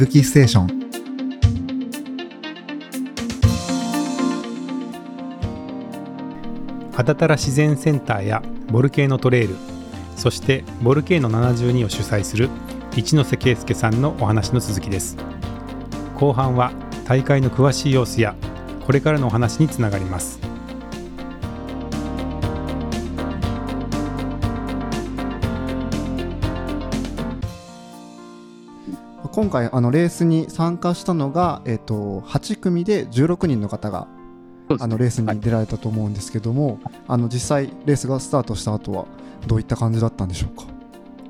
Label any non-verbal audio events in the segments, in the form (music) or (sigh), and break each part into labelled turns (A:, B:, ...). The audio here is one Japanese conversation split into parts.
A: ぶきステーション。
B: あたたら自然センターやボルケーノトレイルそしてボルケーノ72を主催する一ノ瀬圭介さんのお話の続きです。後半は大会の詳しい様子やこれからのお話につながります。
A: 今回あのレースに参加したのが、えー、と8組で16人の方があのレースに出られたと思うんですけども、はい、あの実際レースがスタートした後はどういった感じだったんでしょうか？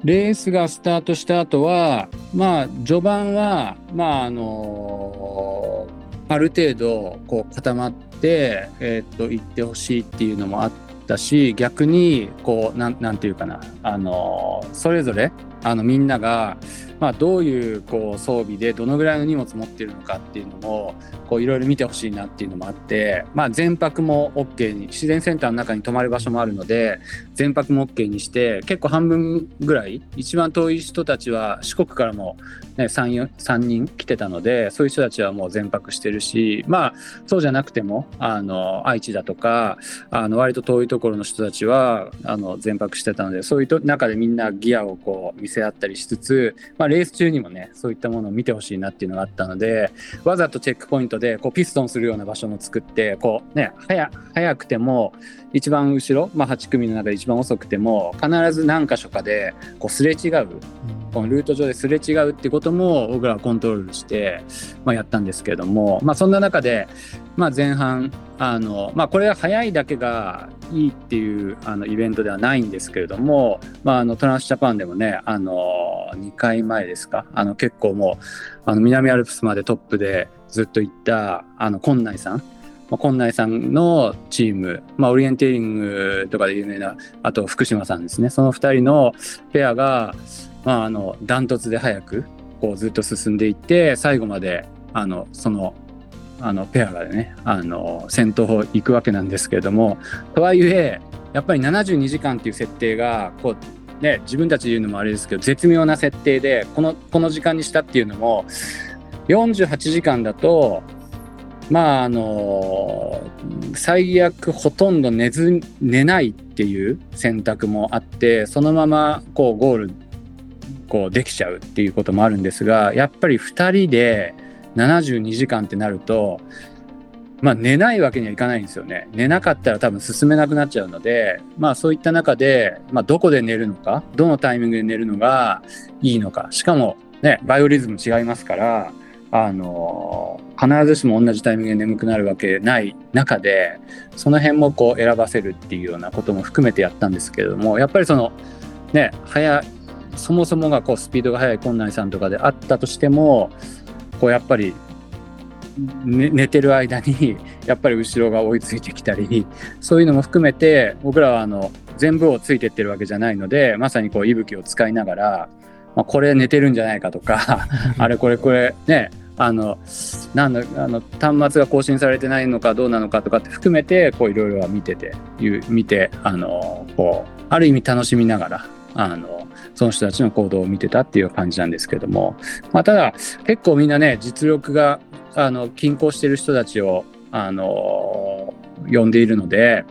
C: レースがスタートした後はまあ序盤はまああのー、ある程度こう固まってえっ、と行ってほしいっていうのもあったし逆にこうなんなんていうかなあのー、それぞれあのみんながまあ、どういうこう装備でどのぐらいの荷物持ってるのかっていうのもいろいろ見てほしいなっていうのもあって、まあ、全泊も OK に自然センターの中に泊まる場所もあるので全泊も OK にして結構半分ぐらい一番遠い人たちは四国からも、ね、3, 3人来てたのでそういう人たちはもう全泊してるしまあそうじゃなくてもあの愛知だとかあの割と遠いところの人たちはあの全泊してたのでそういう中でみんなギアをこう見せ合ったりしつつ、まあ、レース中にもねそういったものを見てほしいなっていうのがあったのでわざとチェックポイントでこうピストンするような場所も作ってこうね早早くても一番後ろ、まあ、8組の中で一番遅くても必ず何箇所かでこうすれ違う、このルート上ですれ違うってことも僕らはコントロールして、まあ、やったんですけれども、まあ、そんな中で、まあ、前半あの、まあ、これは早いだけがいいっていうあのイベントではないんですけれども、まあ、あのトランスジャパンでもねあの2回前ですかあの結構もうあの南アルプスまでトップでずっと行ったあの内さんまあ、今内さんのチーム、まあ、オリエンテーリングとかで有名なあと福島さんですね。その2人のペアが、まあ、あのダントツで早くこうずっと進んでいって最後まであのそのあのペアがねあの先頭を行くわけなんですけれどもとはいえやっぱり72時間っていう設定がこう、ね、自分たちで言うのもあれですけど絶妙な設定でこのこの時間にしたっていうのも48時間だとまああの最悪ほとんど寝ず寝ないっていう選択もあってそのままこうゴールこうできちゃうっていうこともあるんですがやっぱり2人で72時間ってなるとまあ寝ないわけにはいかないんですよね。寝なかったら多分進めなくなっちゃうのでまあそういった中で、まあ、どこで寝るのかどのタイミングで寝るのがいいのかしかもねバイオリズム違いますからあの必ずしも同じタイミングで眠くなるわけない中でその辺もこう選ばせるっていうようなことも含めてやったんですけれどもやっぱりそのね早そもそもがこうスピードが速い困難さんとかであったとしてもこうやっぱり、ね、寝てる間に (laughs) やっぱり後ろが追いついてきたりそういうのも含めて僕らはあの全部をついてってるわけじゃないのでまさにこう息吹を使いながらまあ、これ寝てるんじゃないかとか (laughs) あれこれこれねあのなんだあの端末が更新されてないのかどうなのかとかって含めてこういろいろ見てて見てあのこうある意味楽しみながらあのその人たちの行動を見てたっていう感じなんですけども、まあ、ただ結構みんなね実力があの均衡してる人たちをあの呼んでいるので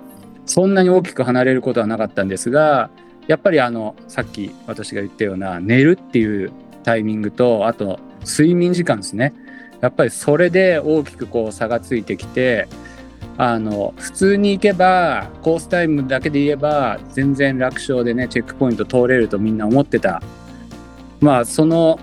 C: そんなに大きく離れることはなかったんですがやっぱりあのさっき私が言ったような寝るっていうタイミングとあと睡眠時間ですね。やっぱりそれで大きくこう差がついてきてあの普通に行けばコースタイムだけで言えば全然楽勝でねチェックポイント通れるとみんな思ってた。まあその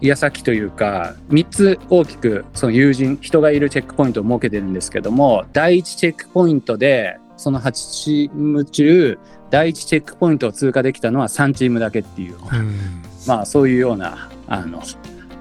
C: 矢先というか3つ大きくその友人人がいるチェックポイントを設けてるんですけども第1チェックポイントでその8チーム中第1チェックポイントを通過できたのは3チームだけっていう、うん、まあそういうようなあの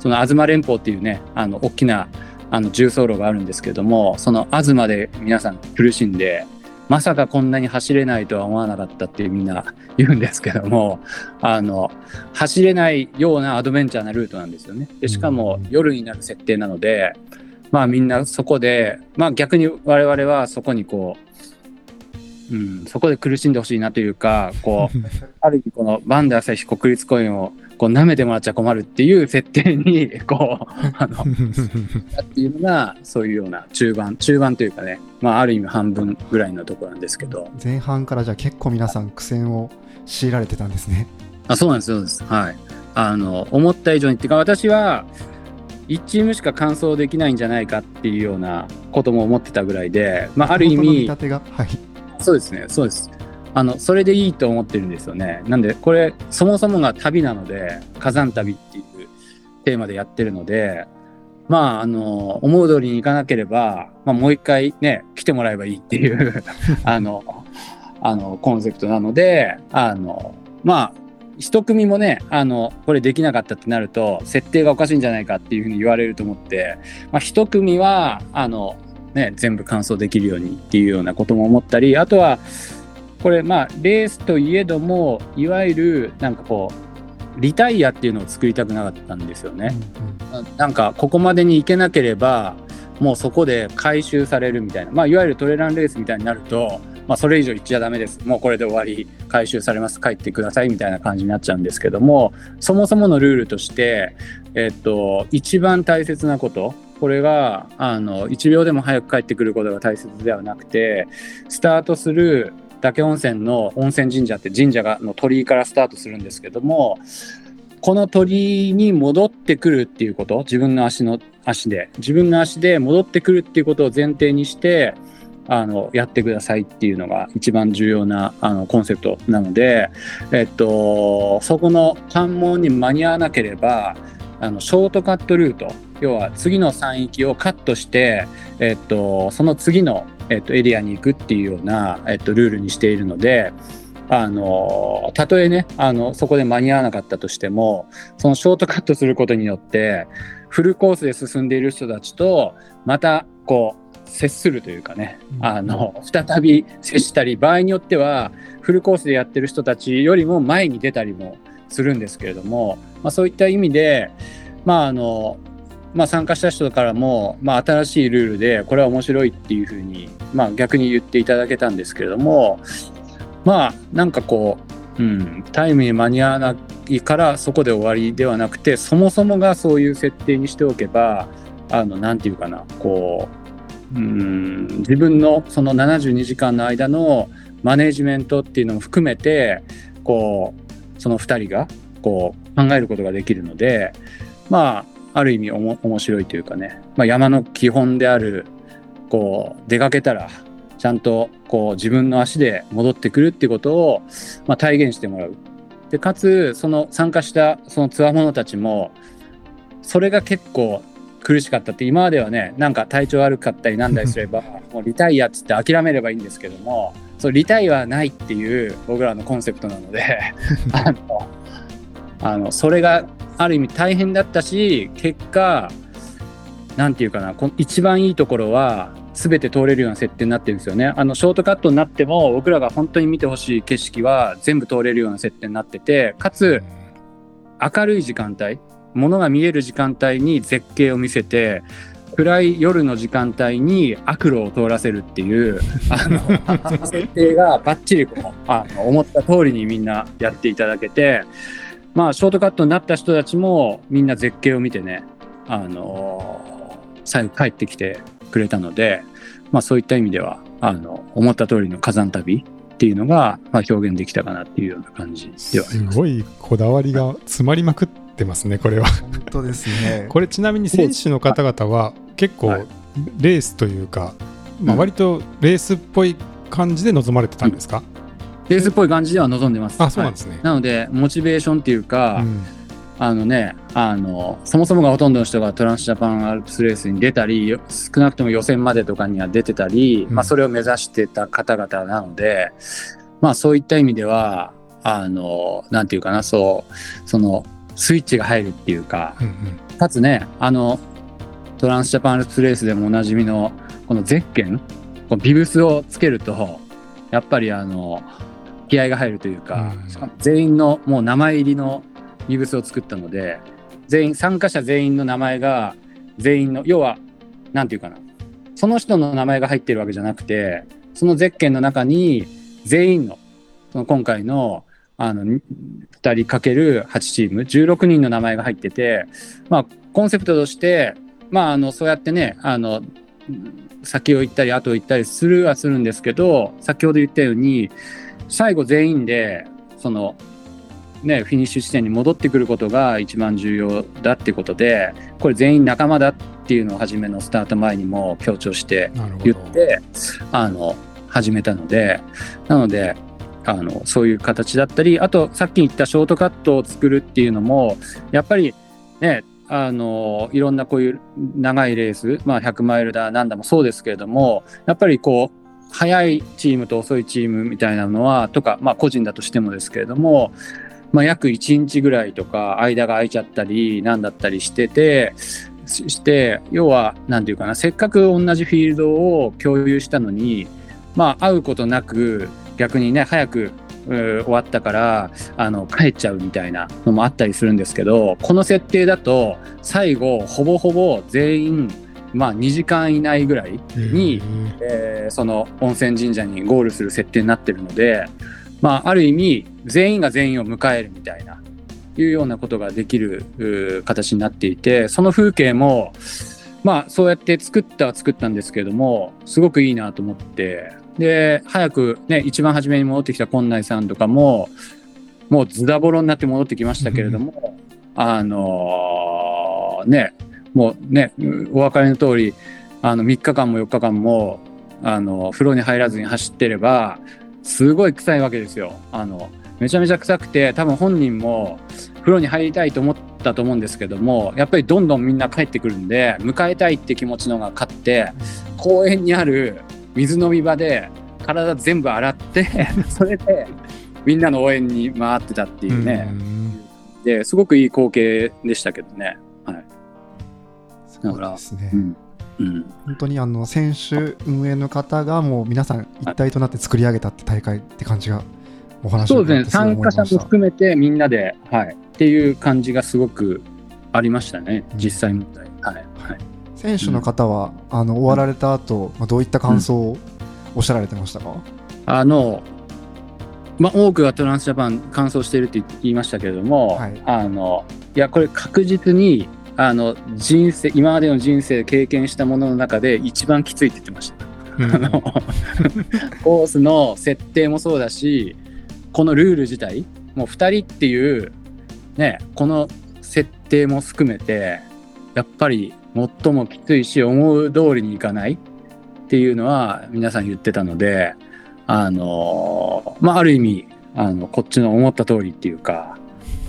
C: その東連峰っていうねあの大きなあの重走路があるんですけどもその東で皆さん苦しんでまさかこんなに走れないとは思わなかったってみんな言うんですけどもあの走れないようなアドベンチャーなルートなんですよね。でしかも夜になる設定なのでまあみんなそこでまあ逆に我々はそこにこううん、そこで苦しんでほしいなというか、こう、(laughs) ある意味このバンダ朝日国立公園をこう舐めてもらっちゃ困るっていう設定に、(laughs) こう、あの、っていうのが、そういうような中盤、中盤というかね、まあ、ある意味半分ぐらいのところなんですけど。
A: 前半からじゃあ結構皆さん苦戦を強いられてたんですね。
C: あ、そうなんです、そうです。はい。あの、思った以上に、っていうか私は、1チームしか完走できないんじゃないかっていうようなことも思ってたぐらいで、まあ、ある意味、はい、そうですね、そうです。あの、それでいいと思ってるんですよね。なんで、これ、そもそもが旅なので、火山旅っていうテーマでやってるので、まあ、あの、思う通りにいかなければ、まあ、もう一回ね、来てもらえばいいっていう (laughs) あの、あの、コンセプトなので、あの、まあ、一組もね、あの、これできなかったってなると、設定がおかしいんじゃないかっていうふうに言われると思って、まあ、一組は、あの、ね、全部完走できるようにっていうようなことも思ったり、あとは、これまあレースといえどもいわゆるなんかこうリタイアっていうのを作りたくなかったんですよね。うんうん、なんかここまでに行けなければもうそこで回収されるみたいな、まあ、いわゆるトレランレースみたいになると、まあ、それ以上行っちゃダメです。もうこれで終わり回収されます。帰ってくださいみたいな感じになっちゃうんですけどもそもそものルールとして、えっと、一番大切なことこれがあの1秒でも早く帰ってくることが大切ではなくてスタートする嶽温泉の温泉神社って神社がの鳥居からスタートするんですけどもこの鳥居に戻ってくるっていうこと自分の足の足で自分の足で戻ってくるっていうことを前提にしてあのやってくださいっていうのが一番重要なあのコンセプトなので、えっと、そこの関門に間に合わなければあのショートカットルート要は次の山域をカットして、えっと、その次のえっと、エリアに行くっていうような、えっと、ルールにしているので、あの、たとえね、あの、そこで間に合わなかったとしても、そのショートカットすることによって、フルコースで進んでいる人たちと、また、こう、接するというかね、あの、再び接したり、場合によっては、フルコースでやってる人たちよりも前に出たりもするんですけれども、まあ、そういった意味で、まあ、あの、まあ、参加した人からも、まあ、新しいルールでこれは面白いっていうふうに、まあ、逆に言っていただけたんですけれどもまあなんかこう、うん、タイムに間に合わないからそこで終わりではなくてそもそもがそういう設定にしておけばあのなんていうかなこう、うん、自分のその72時間の間のマネジメントっていうのも含めてこうその2人がこう考えることができるのでまあある意味おも面白いというかね、まあ、山の基本であるこう出かけたらちゃんとこう自分の足で戻ってくるっていうことを、まあ、体現してもらう。でかつその参加したそのツアー者たちもそれが結構苦しかったって今まではねなんか体調悪かったりなんだりすれば (laughs) もうリタイアっつって諦めればいいんですけどもそうリタイアはないっていう僕らのコンセプトなので (laughs) あのあのそれがある意味大変だったし結果なんていうかなこ一番いいところは全て通れるような設定になってるんですよね。あのショートカットになっても僕らが本当に見てほしい景色は全部通れるような設定になっててかつ明るい時間帯物が見える時間帯に絶景を見せて暗い夜の時間帯に悪路を通らせるっていうあの (laughs) 設定がバッチリこうあの思った通りにみんなやっていただけてまあ、ショートカットになった人たちもみんな絶景を見てね、あのー、最後帰ってきてくれたので、まあ、そういった意味では、あの、思った通りの火山旅っていうのが、まあ、表現できたかなっていうような感じではあります。
B: すごいこだわりが詰まりまくってますね、これは。
A: 本当ですね。(laughs)
B: これちなみに選手の方々は結構レースというか、まあ、割とレースっぽい感じで臨まれてたんですか、うん
C: レースっぽい感じでは望んでます。
B: あ、そうなんですね。はい、
C: なので、モチベーションっていうか、うん、あのね、あの、そもそもがほとんどの人がトランスジャパンアルプスレースに出たり、少なくとも予選までとかには出てたり、うん、まあ、それを目指してた方々なので、まあ、そういった意味では、あの、なんていうかな、そう、その、スイッチが入るっていうか、うんうん、かつね、あの、トランスジャパンアルプスレースでもおなじみの、このゼッケン、こビブスをつけると、やっぱりあの、気合が入るというか、うん、全員のもう名前入りのビブスを作ったので全員参加者全員の名前が全員の要は何て言うかな。その人の名前が入ってるわけじゃなくてそのゼッケンの中に全員の、その今回の、あの、2人かける8チーム、16人の名前が入ってて、まあ、コンセプトとして、まあ、あの、そうやってね、あの、先を行ったり後を行ったりするはするんですけど、先ほど言ったように、最後全員で、その、ね、フィニッシュ地点に戻ってくることが一番重要だってことで、これ全員仲間だっていうのを初めのスタート前にも強調して言って、あの、始めたので、なので、あの、そういう形だったり、あとさっき言ったショートカットを作るっていうのも、やっぱりね、あの、いろんなこういう長いレース、まあ100マイルだなんだもそうですけれども、やっぱりこう、速いチームと遅いチームみたいなのは、とか、まあ個人だとしてもですけれども、まあ、約1日ぐらいとか間が空いちゃったりなんだったりしててして要は何て言うかなせっかく同じフィールドを共有したのにまあ会うことなく逆にね早く終わったからあの帰っちゃうみたいなのもあったりするんですけどこの設定だと最後ほぼほぼ全員まあ、2時間以内ぐらいに、えー、その温泉神社にゴールする設定になってるのでまあ、ある意味全員が全員を迎えるみたいないうようなことができる形になっていてその風景もまあそうやって作ったは作ったんですけれどもすごくいいなと思ってで早くね一番初めに戻ってきた近内さんとかももうズダボロになって戻ってきましたけれども、あのー、ねもうねお分かりの通りあの3日間も4日間もあの風呂に入らずに走ってればすごい臭いわけですよ。あのめちゃめちゃ臭くて多分本人も風呂に入りたいと思ったと思うんですけどもやっぱりどんどんみんな帰ってくるんで迎えたいって気持ちのが勝って公園にある水飲み場で体全部洗って (laughs) それでみんなの応援に回ってたっていうね、うですごくいい光景でしたけどね。はい、
A: だから、ね、うん。うん、本当にあの選手運営の方がもう皆さん一体となって作り上げたって大会って感じがお話
C: そうですね。参加者も含めてみんなで、はい、っていう感じがすごくありましたね、実際問題、はい、はい、
A: 選手の方は、うん、あの終わられた後、まあどういった感想をおっしゃられてましたか、
C: あのまあ、多くがトランスジャパン完走しているって言いましたけれども、はい、あのいやこれ確実にあの人生今までの人生で経験したものの中で一番きついって言ってました。うん、(laughs) コースの設定もそうだしこのルール自体もう2人っていうねこの設定も含めてやっぱり最もきついし思う通りにいかないっていうのは皆さん言ってたのであのまあある意味あのこっちの思った通りっていうか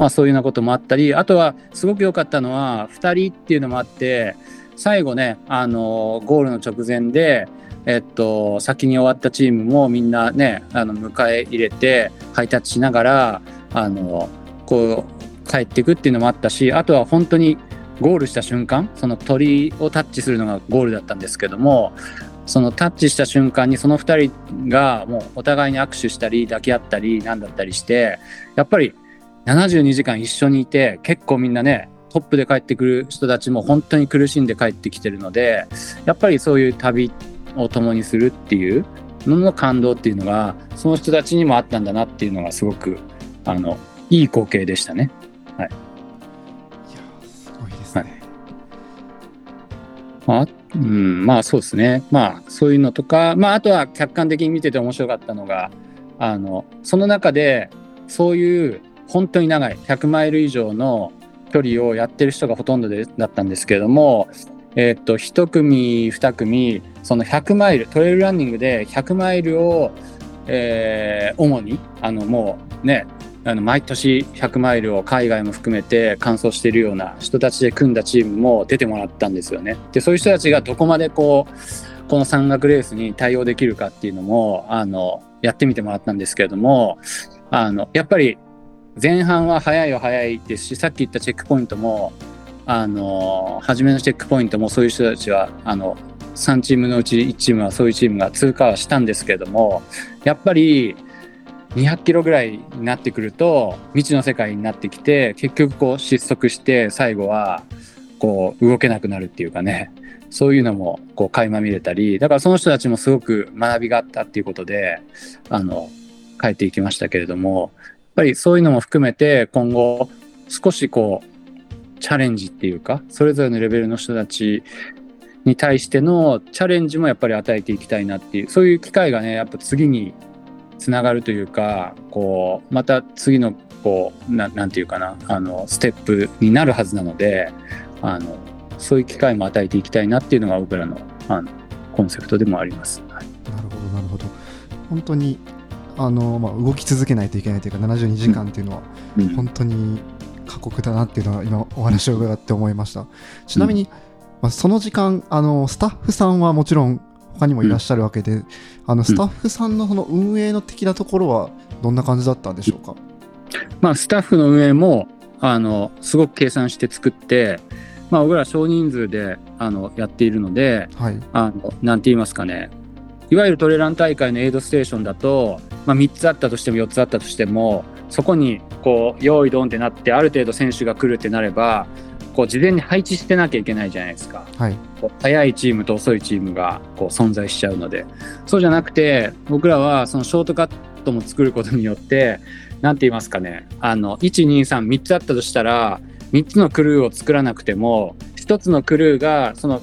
C: まあ、そういうようなこともあったりあとはすごく良かったのは2人っていうのもあって最後ねあのゴールの直前で、えっと、先に終わったチームもみんなねあの迎え入れてハイタッチしながらあのこう帰っていくっていうのもあったしあとは本当にゴールした瞬間その鳥をタッチするのがゴールだったんですけどもそのタッチした瞬間にその2人がもうお互いに握手したり抱き合ったりなんだったりしてやっぱり72時間一緒にいて結構みんなねトップで帰ってくる人たちも本当に苦しんで帰ってきてるのでやっぱりそういう旅を共にするっていうのの感動っていうのがその人たちにもあったんだなっていうのがすごくあのいい光景でしたね。はい、いや
A: すごいですね。
C: はい、まあうん、まあそうですね。まあそういうのとか、まああとは客観的に見てて面白かったのが、あの、その中でそういう本当に長い100マイル以上の距離をやってる人がほとんどでだったんですけれども、えー、っと1組2組その100マイルトレイルランニングで100マイルを、えー、主にあのもうねあの毎年100マイルを海外も含めて完走しているような人たちで組んだチームも出てもらったんですよね。でそういう人たちがどこまでこうこの山岳レースに対応できるかっていうのもあのやってみてもらったんですけれどもあのやっぱり前半は早いは早いですしさっき言ったチェックポイントもあの初めのチェックポイントもそういう人たちはあの3チームのうち1チームはそういうチームが通過はしたんですけれどもやっぱり200キロぐらいになってくると未知の世界になってきて結局こう失速して最後はこう動けなくなるっていうかね。そういうのもこう垣間見れたりだからその人たちもすごく学びがあったっていうことであの帰っていきましたけれども、ぱりそういうのも含めて今後少しこうチャレンジっていうか、それぞれのレベルの人たちに対してのチャレンジもやっぱり与えていきたいなっていう、そういう機会がね、やっぱ次につながるというか、こう、また次のこう、ななんていうかな、あの、ステップになるはずなので、あの、そういう機会も与えていきたいなっていうのが僕らのあのコンセプトでもあります。はい、
A: なるほど、なるほど。本当にあの、まあ、動き続けないといけないというか72時間っていうのは本当に過酷だなっていうのは今お話を伺って思いました。ちなみに、まあ、その時間あのスタッフさんはもちろん他にもいらっしゃるわけで、あのスタッフさんのその運営の的なところはどんな感じだったんでしょうか、
C: まあ、スタッフの運営もあのすごく計算して作ってまあ、僕ら少人数であのやっているので、はい、あのなんて言いますかね。いわゆるトレラン大会のエイドステーションだと、まあ、3つあったとしても4つあったとしてもそこにこう用意ドンってなってある程度選手が来るってなればこう事前に配置してなきゃいけないじゃないですか、はい、早いチームと遅いチームがこう存在しちゃうので。そうじゃなくて僕らはそのショートカットも作ることによって何て言いますかね。あの1233つあったとしたら3つのクルーを作らなくても1つのクルーがその、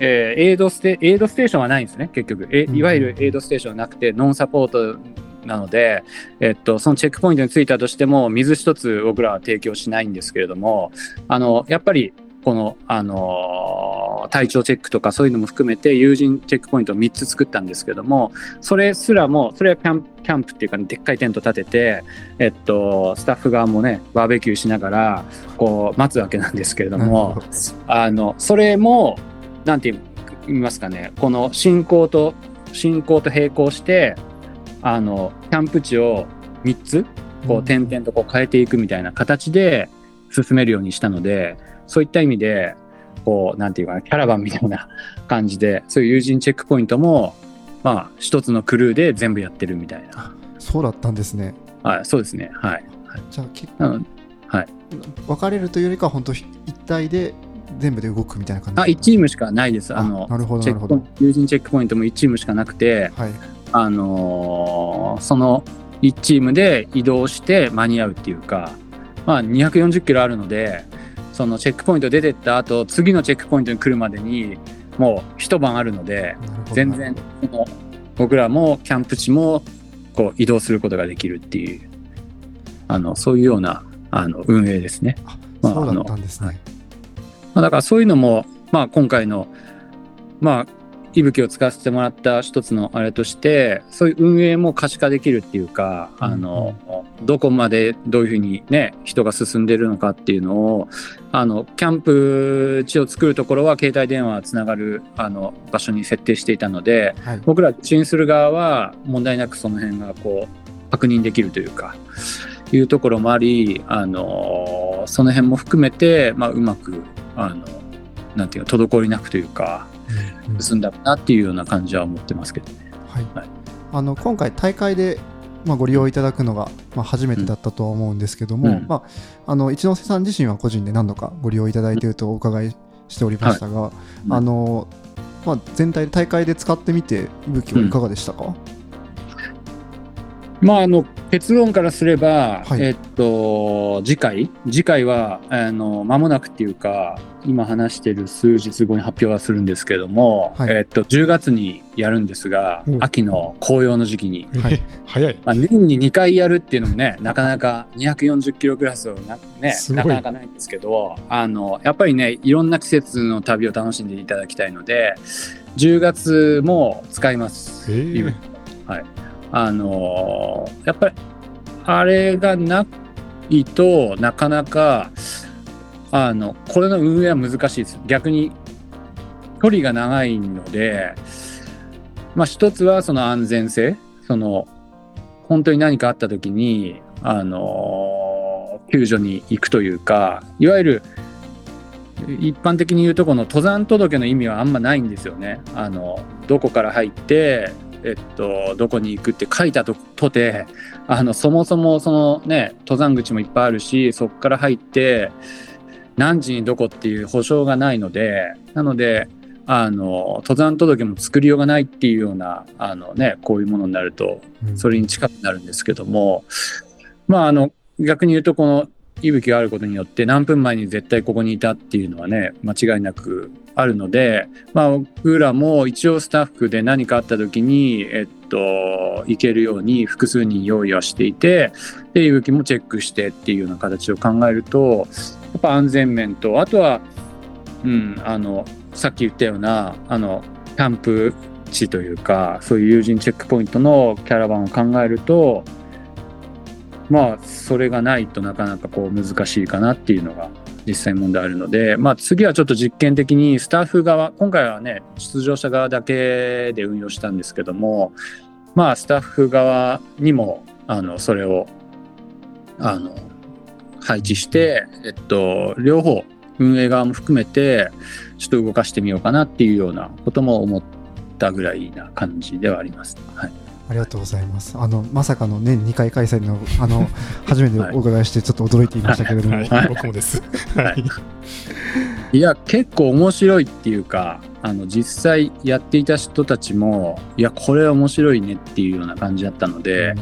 C: えー、エイドステエイドステーションはないんですね結局。えいわゆるエイドステーションはなくてノンサポートなので、えっと、そのチェックポイントに着いたとしても水一つ僕らは提供しないんですけれどもあのやっぱりこの、あのー、体調チェックとかそういうのも含めて有人チェックポイントを3つ作ったんですけどもそれすらもそれはキャンキャンプっていうか、ね、でっかいテント立てて、えっと、スタッフ側もねバーベキューしながらこう待つわけなんですけれどもあのそれもなんて言いますかねこの進行と進行と並行してあのキャンプ地を3つこう点々とこう変えていくみたいな形で進めるようにしたのでそういった意味で、こう、なんていうかな、キャラバンみたいな感じで、そういう友人チェックポイントも、まあ、一つのクルーで全部やってるみたいな。
A: そうだったんですね。
C: はい、そうですね。はい。
A: じゃあ、結構、はい。分かれるというよりかは、本当一体で全部で動くみたいな感じ？
C: あ、1チームしかないです。あの、
A: なるほど、なるほど。
C: 友人チェックポイントも1チームしかなくて、はい。あのー、その1チームで移動して間に合うっていうか、まあ、240キロあるので、そのチェックポイント出てった後次のチェックポイントに来るまでにもう一晩あるので全然僕らもキャンプ地もこう移動することができるっていうあのそういうようなあの運営ですね。
A: まあ、そうだったんですね。
C: まあ、だからそういうのも、まあ、今回の、まあ、息吹を使わせてもらった一つのあれとしてそういう運営も可視化できるっていうか、あのどこまでどういうふうにね人が進んでるのかっていうのをあのキャンプ地を作るところは携帯電話つながるあの場所に設定していたので、はい、僕ら受信する側は問題なくその辺がこう確認できるというかいうところもありあのその辺も含めて、まあ、うまくあのなんていうか滞りなくというか。進んだなっていうような感じは思ってますけどね。はい、はい、
A: あの今回大会でまあ、ご利用いただくのが、まあ、初めてだったとは思うんですけども、うん、まあ、あの一ノ瀬さん自身は個人で何度かご利用いただいているとお伺いしておりましたが、はい、あのまあ、全体大会で使ってみて武器はいかがでしたか、うん
C: まあ、あの結論からすれば、はい、えっと、次回、次回は、あの、間もなくっていうか、今話している数日後に発表はするんですけども、はい、えっと、10月にやるんですが、うん、秋の紅葉の時期に。
B: はい、早い。
C: まあ、年に2回やるっていうのもね、なかなか240キロクラスをな、ね、なかなかないんですけど、あの、やっぱりね、いろんな季節の旅を楽しんでいただきたいので、10月も使います。はい。あの、やっぱりあれがないとなかなかあのこれの運営は難しいです逆に距離が長いのでまあ一つはその安全性その本当に何かあった時にあの救助に行くというかいわゆる一般的に言うとこの登山届の意味はあんまないんですよね。あのどこから入ってえっと、どこに行くって書いたととてあのそもそもそのね登山口もいっぱいあるしそこから入って何時にどこっていう保証がないのでなのであの登山届も作りようがないっていうようなあの、ね、こういうものになるとそれに近くなるんですけども、うん、まああの逆に言うとこの息吹があることによって何分前に絶対ここにいたっていうのはね間違いなくあるので、まあ、僕らも一応スタッフで何かあった時に、えっと、行けるように複数人用意はしていてで息吹もチェックしてっていうような形を考えるとやっぱ安全面とあとは、うん、あのさっき言ったようなあのキャンプ地というかそういう友人チェックポイントのキャラバンを考えるとまあそれがないとなかなかこう難しいかなっていうのが実際問題あるので、まあ、次はちょっと実験的にスタッフ側今回はね出場者側だけで運用したんですけどもまあスタッフ側にもあのそれをあの配置して、えっと、両方運営側も含めてちょっと動かしてみようかなっていうようなことも思ったぐらいな感じではあります。はい
A: ありがとうございます。あのまさかの年2回開催のあの (laughs) 初めてお伺いしてちょっと驚いていましたけれども、はい
B: はい、僕もです。はい。
C: いや結構面白いっていうか、あの実際やっていた人たちもいやこれは面白いねっていうような感じだったので、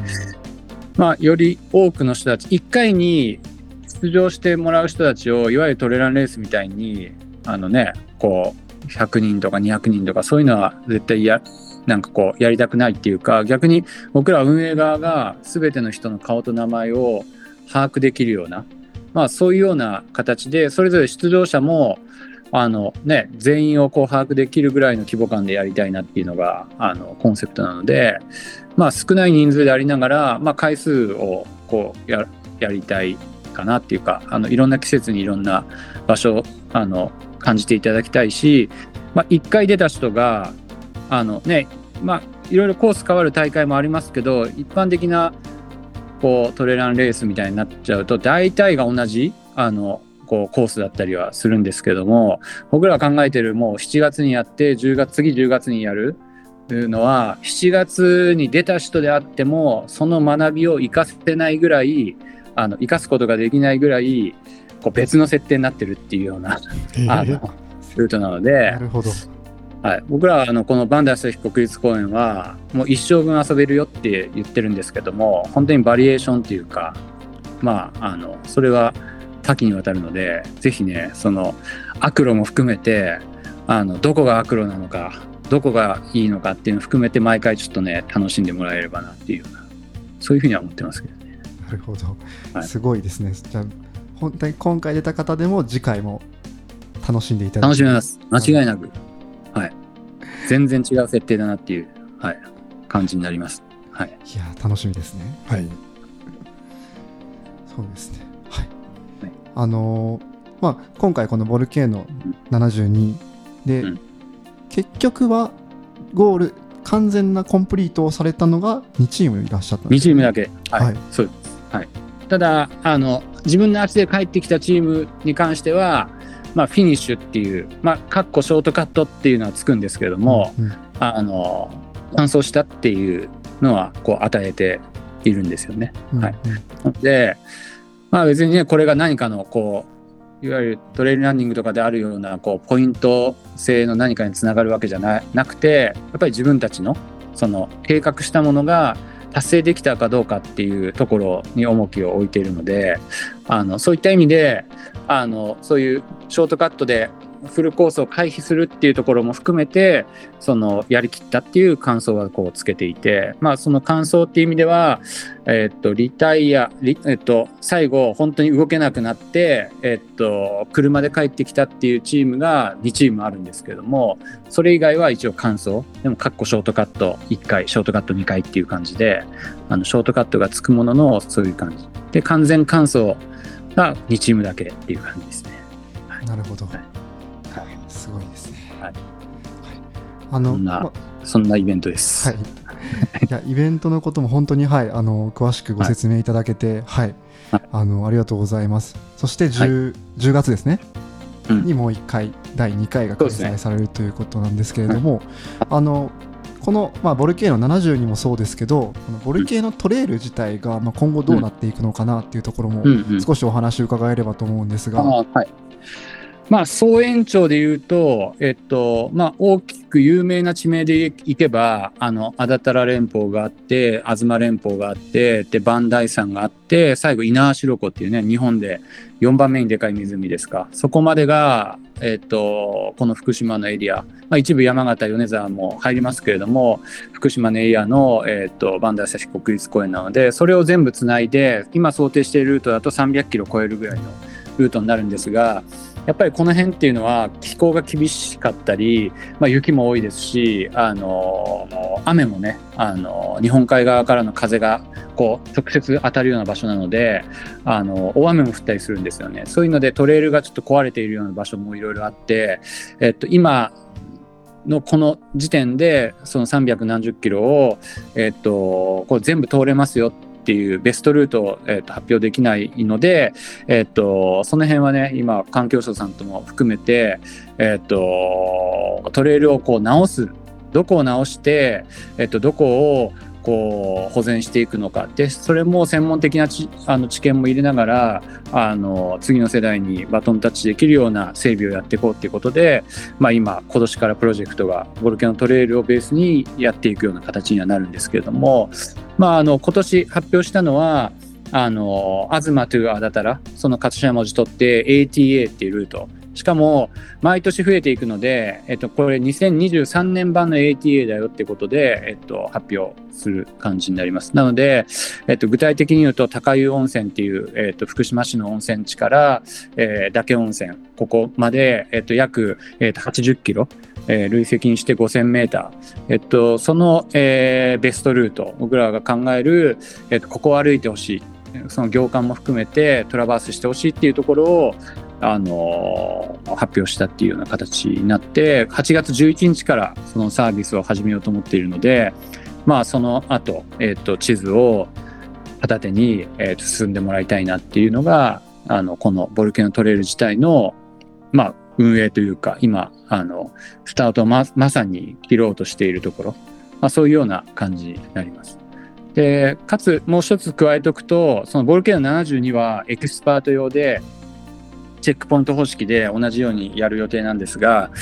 C: まあより多くの人たち1回に出場してもらう人たちをいわゆるトレランレースみたいにあのねこう100人とか200人とかそういうのは絶対やなんかこうやりたくないっていうか逆に僕ら運営側が全ての人の顔と名前を把握できるような、まあ、そういうような形でそれぞれ出場者もあの、ね、全員をこう把握できるぐらいの規模感でやりたいなっていうのがあのコンセプトなので、まあ、少ない人数でありながら、まあ、回数をこうやりたいかなっていうかあのいろんな季節にいろんな場所あの感じていただきたいし、まあ、1回出た人があのねまあいろいろコース変わる大会もありますけど一般的なこうトレランレースみたいになっちゃうと大体が同じあのこうコースだったりはするんですけども僕ら考えてるもう7月にやって10月次10月にやるのは7月に出た人であってもその学びを生かせないぐらいあの生かすことができないぐらいこう別の設定になってるっていうような、あのルートなので
A: なるほど
C: はい、僕らはあのこのバンダイスヒ国立公園はもう一生分遊べるよって言ってるんですけども本当にバリエーションっていうかまああのそれは多岐にわたるのでぜひねそのアクロも含めてあのどこがアクロなのかどこがいいのかっていうのを含めて毎回ちょっとね楽しんでもらえればなっていうようなそういうふうには思ってますけどね。
A: なるほど、はい、すごいですね。じゃあ本当に今回出た方でも次回も楽しんでいただ
C: 楽しめます。間違いなく。はい。全然違う設定だなっていう、はい、感じになります。はい。
A: いや、楽しみですね。
B: はい。
A: そうですね。はい。はい、あのー、まあ、今回このボルケーノ72で、うん、結局はゴール完全なコンプリートをされたのが2チームいらっしゃったん
C: です、ね、2チームだけ。はい。はい、そうです。はい。ただ、あの、自分の足で帰ってきたチームに関しては、まあ、フィニッシュっていう、まあ、かっこショートカットっていうのはつくんですけども、うん、あの完走したっていうのはこう与えているんですよね。うん、はい、で、まあ、別にねこれが何かのこういわゆるトレイルランニングとかであるようなこうポイント性の何かにつながるわけじゃななくてやっぱり自分たちのその計画したものが達成できたかどうかっていうところに重きを置いているのであのそういった意味であのそういうショートカットでフルコースを回避するっていうところも含めてそのやりきったっていう感想はこうつけていてまあその感想っていう意味ではえっとリタイアえっと最後本当に動けなくなってえっと車で帰ってきたっていうチームが2チームあるんですけどもそれ以外は一応感想。でもかっこショートカット1回ショートカット2回っていう感じであのショートカットがつくもののそういう感じ。で完全完走が2チームだけっていう感じですね。
A: はい、なるほど。はいすごいですね。はい。
C: あの、そんな、ま、そんなイベントです。
A: はい。いや、イベントのことも本当に、はい、あの、詳しくご説明いただけて、はい、はい、あの、ありがとうございます。そして10、はい、10月ですね。うん、にもう1回、第2回が開催される、ね、ということなんですけれども、あの、この、まあ、ボルケーノ70にもそうですけどこのボルケーノトレイル自体が、まあ、今後どうなっていくのかなっていうところも少しお話伺えればと思うんですが、うん
C: はい、まあ、総延長で言うと、えっと、まあ、大きく有名な地名でいけば、あの、安達太良連峰があって、東連峰があって、で、磐梯山があって、最後、猪苗代湖っていうね、日本で4番目にでかい湖ですか。そこまでが、えっと、この福島のエリア、まあ、一部山形、米沢も入りますけれども、福島のエリアの、えっと、磐梯旭国立公園なので、それを全部つないで、今想定しているルートだと300キロ超えるぐらいのルートになるんですが、やっぱりこの辺っていうのは気候が厳しかったり、まあ、雪も多いですしあの雨もねあの日本海側からの風がこう直接当たるような場所なのであの大雨も降ったりするんですよね。そういうのでトレイルがちょっと壊れているような場所もいろいろあって、えっと、今のこの時点でその300何十キロを、えっと、こう全部通れますよっていうベストルートを、えー、と発表できないので、えー、とその辺はね今環境省さんとも含めて、えー、とトレイルをこう直す。どこを直して、えー、とどこをこう保全していくのか。でそれも専門的なちあの知見も入れながらあの次の世代にバトンタッチできるような整備をやっていこうっていうことで、まあ、今今年からプロジェクトがボルケのトレイルをベースにやっていくような形にはなるんですけれども、まあ、あの今年発表したのはあの東トゥアダタラその頭文字取って ATA っていうルート。しかも、毎年増えていくので、えっと、これ2023年版の ATA だよってことで、えっと、発表する感じになります。なので、えっと、具体的に言うと、高湯温泉っていう、えっと、福島市の温泉地から、えー、岳温泉、ここまで、えっと、約、えっと、80キロ、えー、累積にして5000メーター。えっと、その、えー、ベストルート、僕らが考える、えっと、ここを歩いてほしい。その行間も含めてトラバースしてほしいっていうところを、あの発表したっていうような形になって8月11日からそのサービスを始めようと思っているのでまあその後、えー、と地図を片手に、えー、進んでもらいたいなっていうのがあのこのボルケノトレイル自体のまあ運営というか今あのスタートをままさに切ろうとしているところ、まあ、そういうような感じになります。でかつもう一つ加えておくとそのボルケーノ72はエキスパート用でチェックポイント方式で同じようにやる予定なんですが、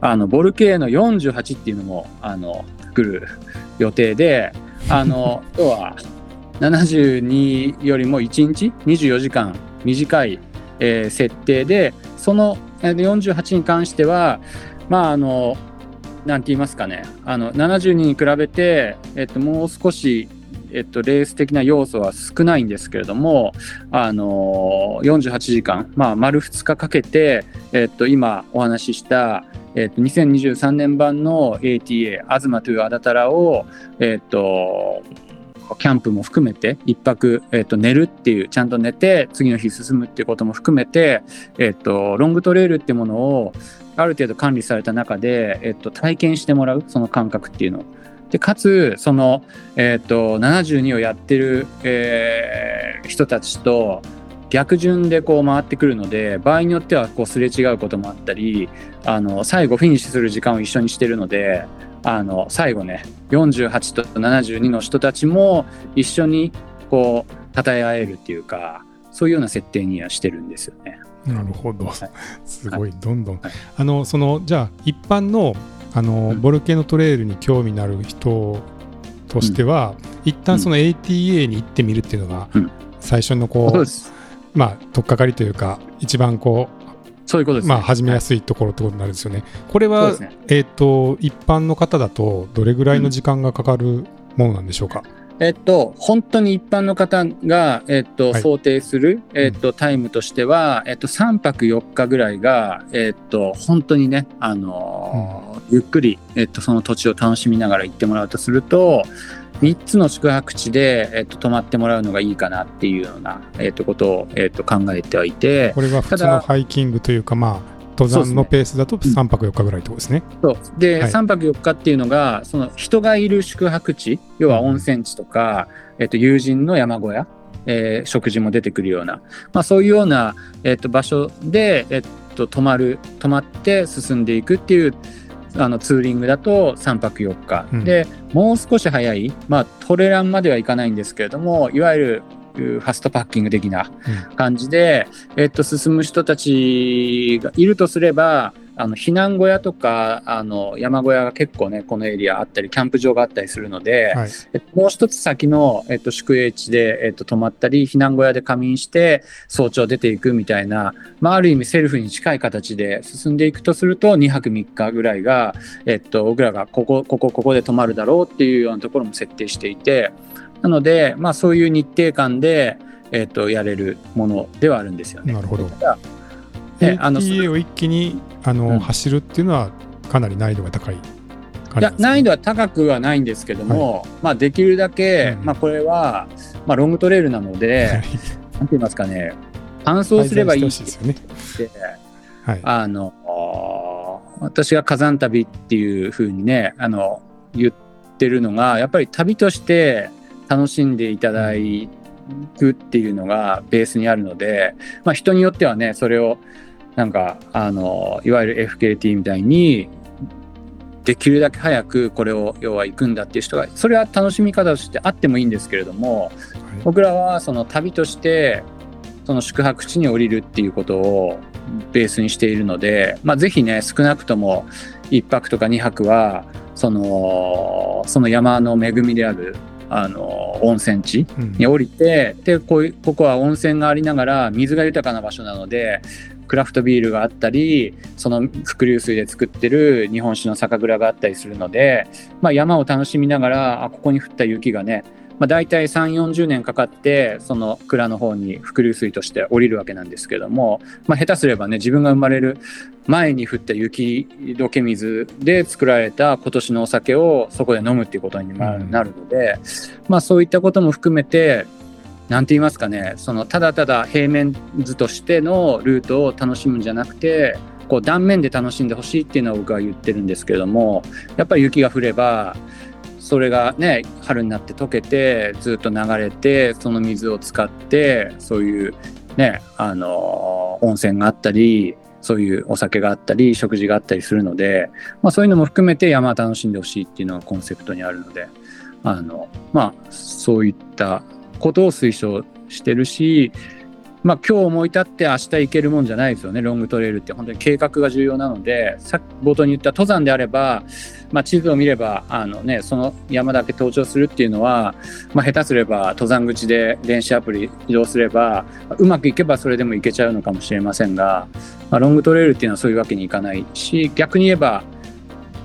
C: あのボルケーノ48っていうのもあの作る予定で、あの (laughs) 要は72よりも1日24時間短い、えー、設定で、その48に関しては、まああの、なんて言いますかね、あの72に比べて、えっと、もう少しえっと、レース的な要素は少ないんですけれども、あのー48時間、まあ、丸2日かけて、えっと、今お話しした、えっと、2023年版の ATA、アズマトゥアダタラを、えっと、キャンプも含めて一泊、えっと、寝るっていうちゃんと寝て次の日進むっていうことも含めて、えっと、ロングトレイルっていうものをある程度管理された中で、えっと、体験してもらうその感覚っていうのを。でかつその、えーと、72をやってる、えー、人たちと逆順でこう回ってくるので場合によってはこうすれ違うこともあったりあの最後フィニッシュする時間を一緒にしてるのであの最後ね48と72の人たちも一緒にこう称え合えるっていうかそういうような設定にはしてるんですよね。
B: なるほど、はい、すごい、どんどん、はい、あのそのじゃあ一般のあの、うん、ボルケーノトレイルに興味のある人としては、うん、一旦その ATA に行ってみるっていうのが、最初のこう、うまあ、取っかかりというか、一番こう、
C: そういうことです、
B: ね、まあ、始めやすいところってことになるんですよね。これは、ね、えっ、ー、と、一般の方だと、どれぐらいの時間がかかるものなんでしょうか？
C: えっと、本当に一般の方が、えっと、はい、想定する、えっと、タイムとしては、えっと、3泊4日ぐらいが、えっと、本当にね、あのーうん、ゆっくり、えっと、その土地を楽しみながら行ってもらうとすると、3つの宿泊地で、えっと、泊まってもらうのがいいかなっていうような、えっと、ことを、えっと、考えてはいて。
B: これは普通のハイキングというか、まあ、登山のペースだと3泊4日ぐらいってことですね。
C: そう。で、はい、3泊4日っていうのがその人がいる宿泊地要は温泉地とか、うん、えっと、友人の山小屋、えー、食事も出てくるような、まあ、そういうような、えっと、場所で、えっと、泊まる泊まって進んでいくっていうあのツーリングだと3泊4日、うん、でもう少し早い、まあ、トレランまではいかないんですけれどもいわゆるファストパッキング的な感じで、うん、えっと、進む人たちがいるとすれば、あの避難小屋とかあの山小屋が結構ねこのエリアあったりキャンプ場があったりするので、はい、もう一つ先の、えっと、宿営地で、えっと、泊まったり避難小屋で仮眠して早朝出ていくみたいな、まあ、ある意味セルフに近い形で進んでいくとすると2泊3日ぐらいが、えっと、僕らがここここここで泊まるだろうっていうようなところも設定していてなので、まあ、そういう日程感で、えっと、やれるものではあるんですよね。
B: なるほど。ね、あの ATA を一気にあの、うん、走るっていうのはかなり難易度が高い、ね、
C: いや難易度は高くはないんですけども、はい、まあ、できるだけ、うん、まあ、これは、まあ、ロングトレイルなので、なんて言いますかね搬送すればいいって言って、はい、あの私が火山旅っていうふうにねあの言ってるのがやっぱり旅として楽しんでいただいくっていうのがベースにあるので、まあ、人によってはねそれをなんかあのいわゆる FKT みたいにできるだけ早くこれを要は行くんだっていう人がそれは楽しみ方としてあってもいいんですけれども、はい、僕らはその旅としてその宿泊地に降りるっていうことをベースにしているので、まあ、ぜひね少なくとも1泊とか2泊はそのその山の恵みであるあの温泉地に降りて、うん、でこうここは温泉がありながら水が豊かな場所なのでクラフトビールがあったりその伏流水で作ってる日本酒の酒蔵があったりするので、まあ、山を楽しみながらあここに降った雪がねまあ、大体3 4 0年かかってその蔵の方に伏流水として降りるわけなんですけども、まあ、下手すればね自分が生まれる前に降った雪解け水で作られた今年のお酒をそこで飲むっていうことになるので、まあ、そういったことも含めて何て言いますかねそのただただ平面図としてのルートを楽しむんじゃなくてこう断面で楽しんでほしいっていうのは僕は言ってるんですけどもやっぱり雪が降ればそれがね春になって溶けてずっと流れてその水を使ってそういうねあの温泉があったりそういうお酒があったり食事があったりするので、まあ、そういうのも含めて山を楽しんでほしいっていうのがコンセプトにあるのであのまあそういったことを推奨してるしまあ、今日思い立って明日行けるもんじゃないですよね、ロングトレイルって本当に計画が重要なので、さっき冒頭に言った登山であれば、まあ、地図を見ればあの、ね、その山だけ登頂するっていうのは、まあ、下手すれば登山口で電子アプリ移動すれば、うまくいけばそれでも行けちゃうのかもしれませんが、まあ、ロングトレイルっていうのはそういうわけにいかないし、逆に言えば、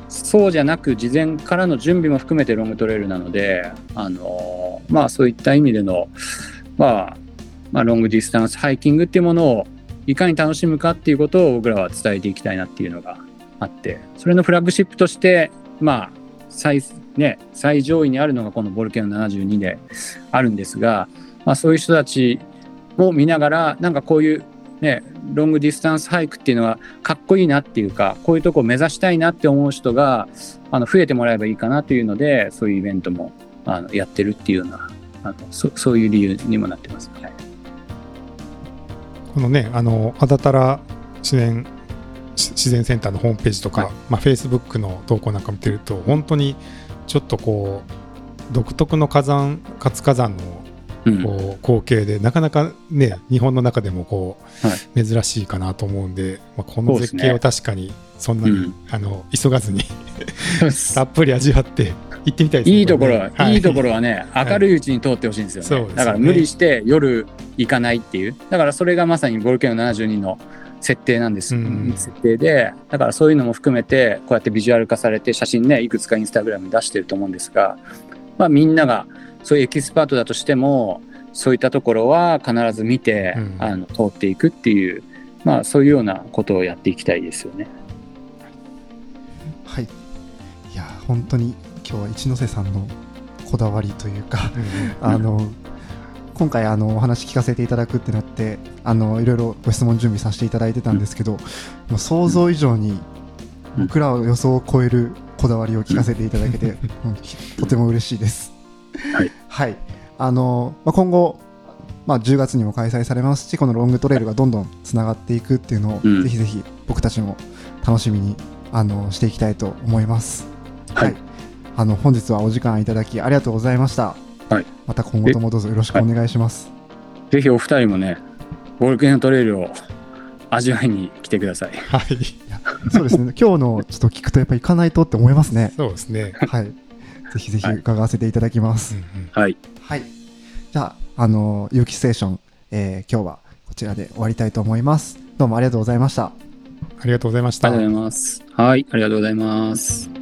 C: そうじゃなく事前からの準備も含めてロングトレイルなので、あのまあ、そういった意味での、まあ、まあ、ロングディスタンスハイキングっていうものをいかに楽しむかっていうことを僕らは伝えていきたいなっていうのがあってそれのフラッグシップとしてまあ最,、ね、最上位にあるのがこのボルケノ72であるんですが、まあ、そういう人たちを見ながらなんかこういうね、ロングディスタンスハイクっていうのはかっこいいなっていうかこういうとこを目指したいなって思う人があの増えてもらえばいいかなというのでそういうイベントもあのやってるっていうようなあのそそういう理由にもなってます。はい
B: このねあのあだたら自然自然センターのホームページとか、はい。まあ、Facebook の投稿なんか見てると本当にちょっとこう独特の火山活火山のこう光景で、なかなかね日本の中でもこう、はい、珍しいかなと思うんで、まあ、この絶景を確かにそんなに、うん、あの急がずに (laughs) たっぷり味わって行ってみたいです
C: ね。いいところは、はい、いいところはね、(laughs) 明るいうちに通ってほしいんですよね。はい、だから無理して夜行かないっていう。だからそれがまさにボルケノ72の設定なんです、うん、設定でだからそういうのも含めてこうやってビジュアル化されて写真ねいくつかインスタグラムに出してると思うんですが、まあ、みんながそういうエキスパートだとしてもそういったところは必ず見て、うん、あの通っていくっていう、まあ、そういうようなことをやっていきたいですよね。
A: はいいや本当に今日は一ノ瀬さんのこだわりというかあの今回あのお話聞かせていただくってなってあのいろいろご質問準備させていただいてたんですけど、もう想像以上に僕らを予想を超えるこだわりを聞かせていただけて、(laughs) とても嬉しいです。
C: はい、
A: はい、あのまあ、今後、まあ、10月にも開催されますしこのロングトレイルがどんどんつながっていくっていうのを、うん、ぜひぜひ僕たちも楽しみにあのしていきたいと思います。はい、はいあの本日はお時間いただきありがとうございました。
C: はい、
A: また今後ともどうぞよろしくお願いします。
C: ぜひお二人もね、ボルケーノトレイルを味わいに来てください。
B: はい。
A: そうですね。(laughs) 今日のちょっと聞くとやっぱ行かないとって思いますね。
B: そうですね。
A: はい。ぜひぜひ伺わせていただきます。
C: はい。
A: はい。じゃあ、あの、有機ステーション、えー今日はこちらで終わりたいと思います。どうもありがとうございました。
B: ありがとうございました
C: ありがとう。ございます。はい、ありがとうございます。